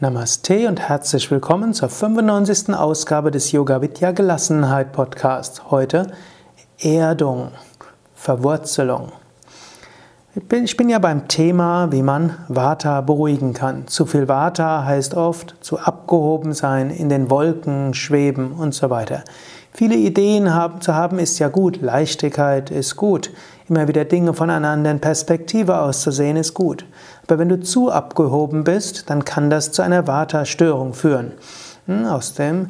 Namaste und herzlich willkommen zur 95. Ausgabe des Yoga Vidya Gelassenheit Podcast. Heute Erdung, Verwurzelung. Ich bin ja beim Thema, wie man Vata beruhigen kann. Zu viel Vata heißt oft zu abgehoben sein, in den Wolken schweben und so weiter. Viele Ideen haben, zu haben ist ja gut, Leichtigkeit ist gut, immer wieder Dinge von einer anderen Perspektive auszusehen ist gut. Aber wenn du zu abgehoben bist, dann kann das zu einer Vata-Störung führen. Hm, aus dem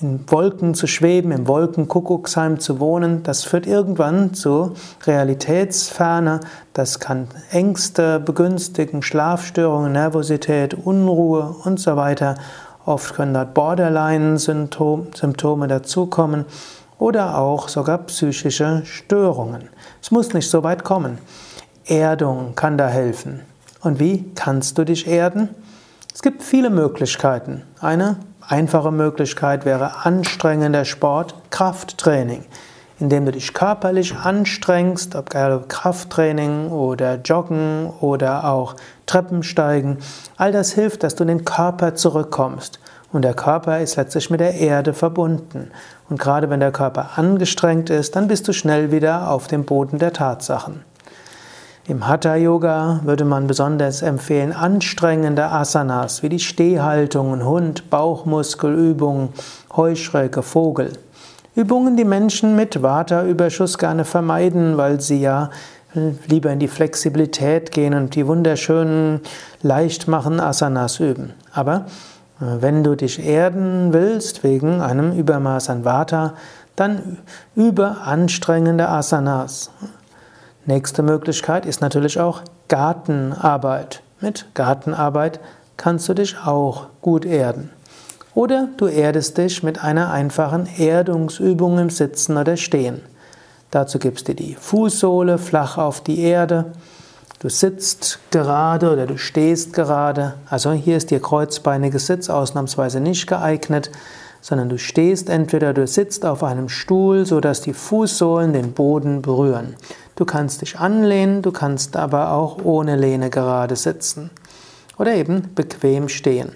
in Wolken zu schweben, im Wolkenkuckucksheim zu wohnen, das führt irgendwann zu Realitätsferne. Das kann Ängste begünstigen, Schlafstörungen, Nervosität, Unruhe und so weiter. Oft können dort Borderline-Symptome dazukommen oder auch sogar psychische Störungen. Es muss nicht so weit kommen. Erdung kann da helfen. Und wie kannst du dich erden? Es gibt viele Möglichkeiten. Eine einfache Möglichkeit wäre anstrengender Sport, Krafttraining, indem du dich körperlich anstrengst, ob Krafttraining oder Joggen oder auch Treppensteigen. All das hilft, dass du in den Körper zurückkommst. Und der Körper ist letztlich mit der Erde verbunden. Und gerade wenn der Körper angestrengt ist, dann bist du schnell wieder auf dem Boden der Tatsachen. Im Hatha Yoga würde man besonders empfehlen anstrengende Asanas wie die Stehhaltungen, Hund, Bauchmuskelübungen, Heuschrecke, Vogel. Übungen, die Menschen mit Vata-Überschuss gerne vermeiden, weil sie ja lieber in die Flexibilität gehen und die wunderschönen, leicht machen Asanas üben. Aber äh, wenn du dich erden willst wegen einem Übermaß an Vata, dann übe anstrengende Asanas. Nächste Möglichkeit ist natürlich auch Gartenarbeit. Mit Gartenarbeit kannst du dich auch gut erden. Oder du erdest dich mit einer einfachen Erdungsübung im Sitzen oder Stehen. Dazu gibst du die Fußsohle flach auf die Erde. Du sitzt gerade oder du stehst gerade. Also hier ist dir kreuzbeiniger Sitz ausnahmsweise nicht geeignet sondern du stehst entweder du sitzt auf einem Stuhl, so dass die Fußsohlen den Boden berühren. Du kannst dich anlehnen, du kannst aber auch ohne Lehne gerade sitzen oder eben bequem stehen.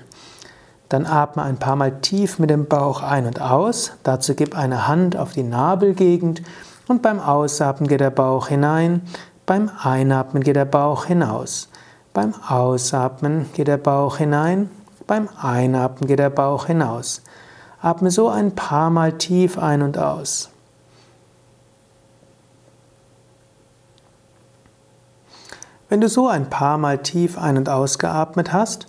Dann atme ein paar Mal tief mit dem Bauch ein und aus. Dazu gib eine Hand auf die Nabelgegend und beim Ausatmen geht der Bauch hinein, beim Einatmen geht der Bauch hinaus. Beim Ausatmen geht der Bauch hinein, beim Einatmen geht der Bauch hinaus. Atme so ein paar Mal tief ein und aus. Wenn du so ein paar Mal tief ein- und ausgeatmet hast,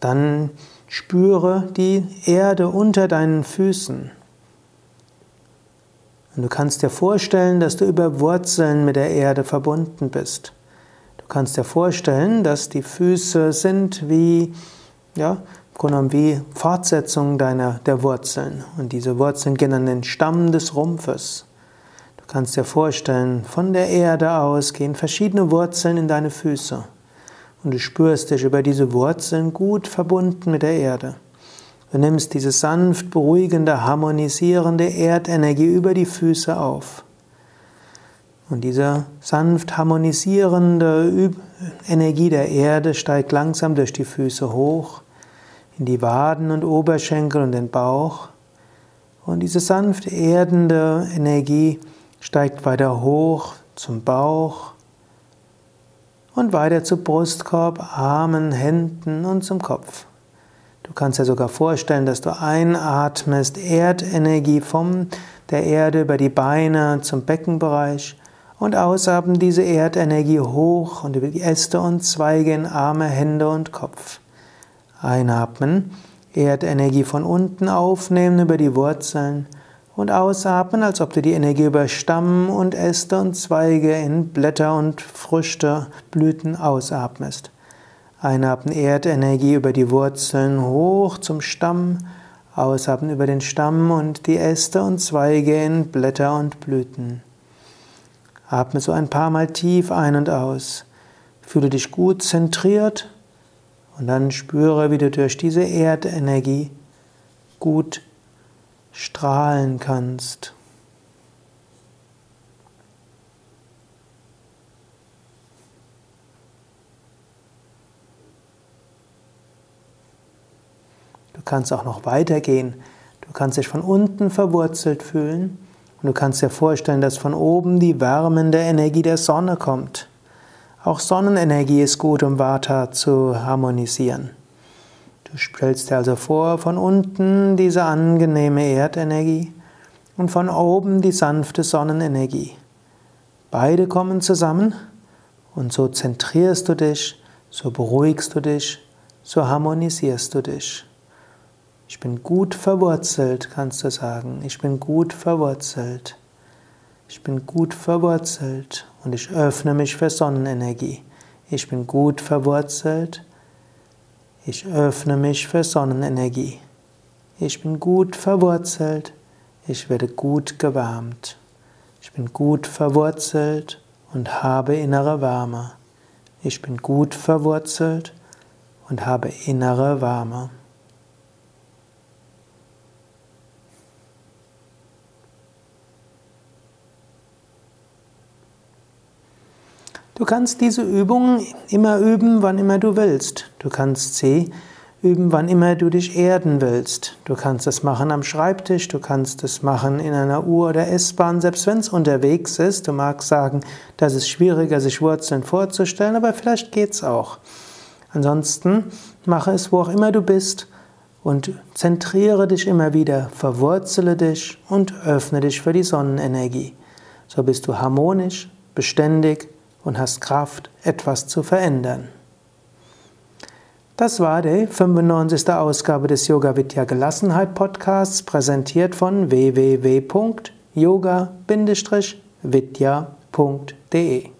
dann spüre die Erde unter deinen Füßen. Und du kannst dir vorstellen, dass du über Wurzeln mit der Erde verbunden bist. Du kannst dir vorstellen, dass die Füße sind wie ja, genommen wie Fortsetzung deiner, der Wurzeln. Und diese Wurzeln gehen an den Stamm des Rumpfes. Kannst dir vorstellen, von der Erde aus gehen verschiedene Wurzeln in deine Füße. Und du spürst dich über diese Wurzeln gut verbunden mit der Erde. Du nimmst diese sanft beruhigende, harmonisierende Erdenergie über die Füße auf. Und diese sanft harmonisierende Energie der Erde steigt langsam durch die Füße hoch in die Waden und Oberschenkel und den Bauch. Und diese sanft erdende Energie steigt weiter hoch zum Bauch und weiter zu Brustkorb, Armen, Händen und zum Kopf. Du kannst dir sogar vorstellen, dass du einatmest Erdenergie von der Erde über die Beine zum Beckenbereich und ausatmen diese Erdenergie hoch und über die Äste und Zweige in Arme, Hände und Kopf. Einatmen, Erdenergie von unten aufnehmen über die Wurzeln und ausatmen, als ob du die Energie über Stamm und Äste und Zweige in Blätter und Früchte, Blüten ausatmest. Einatmen Erdenergie über die Wurzeln hoch zum Stamm, ausatmen über den Stamm und die Äste und Zweige in Blätter und Blüten. Atme so ein paar Mal tief ein und aus. Fühle dich gut zentriert und dann spüre, wie du durch diese Erdenergie gut strahlen kannst. kannst auch noch weitergehen. Du kannst dich von unten verwurzelt fühlen und du kannst dir vorstellen, dass von oben die wärmende Energie der Sonne kommt. Auch Sonnenenergie ist gut, um Vata zu harmonisieren. Du stellst dir also vor, von unten diese angenehme Erdenergie und von oben die sanfte Sonnenenergie. Beide kommen zusammen und so zentrierst du dich, so beruhigst du dich, so harmonisierst du dich. Ich bin gut verwurzelt, kannst du sagen. Ich bin gut verwurzelt. Ich bin gut verwurzelt und ich öffne mich für Sonnenenergie. Ich bin gut verwurzelt. Ich öffne mich für Sonnenenergie. Ich bin gut verwurzelt. Ich werde gut gewärmt. Ich bin gut verwurzelt und habe innere Wärme. Ich bin gut verwurzelt und habe innere Wärme. Du kannst diese Übung immer üben, wann immer du willst. Du kannst sie üben, wann immer du dich erden willst. Du kannst es machen am Schreibtisch, du kannst es machen in einer Uhr- oder S-Bahn, selbst wenn es unterwegs ist. Du magst sagen, das ist schwieriger, sich Wurzeln vorzustellen, aber vielleicht geht es auch. Ansonsten mache es, wo auch immer du bist und zentriere dich immer wieder, verwurzele dich und öffne dich für die Sonnenenergie. So bist du harmonisch, beständig, und hast Kraft, etwas zu verändern. Das war die 95. Ausgabe des Yoga Vidya Gelassenheit Podcasts, präsentiert von www.yoga-vidya.de